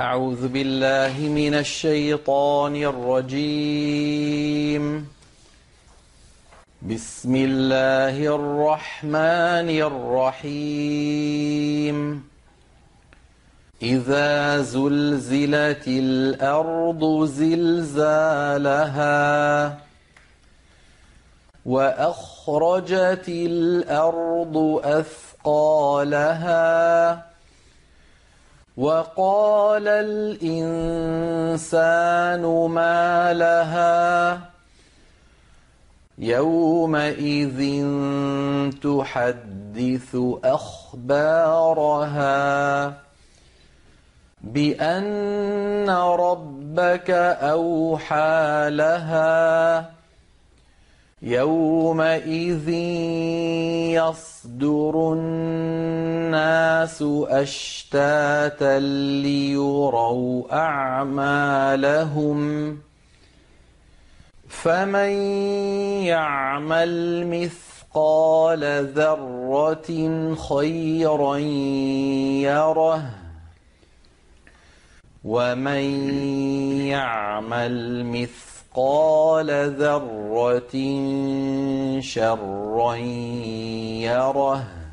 أعوذ بالله من الشيطان الرجيم. بسم الله الرحمن الرحيم. إذا زلزلت الأرض زلزالها وأخرجت الأرض أثقالها وقال الإنسان ما لها يومئذ تحدث أخبارها بأن ربك أوحى لها يومئذ يصدر الناس أشتاتا ليروا أعمالهم. فمن يعمل مثقال ذرة خيرا يره ومن يعمل مثقال مثقال ذرة شرا يره.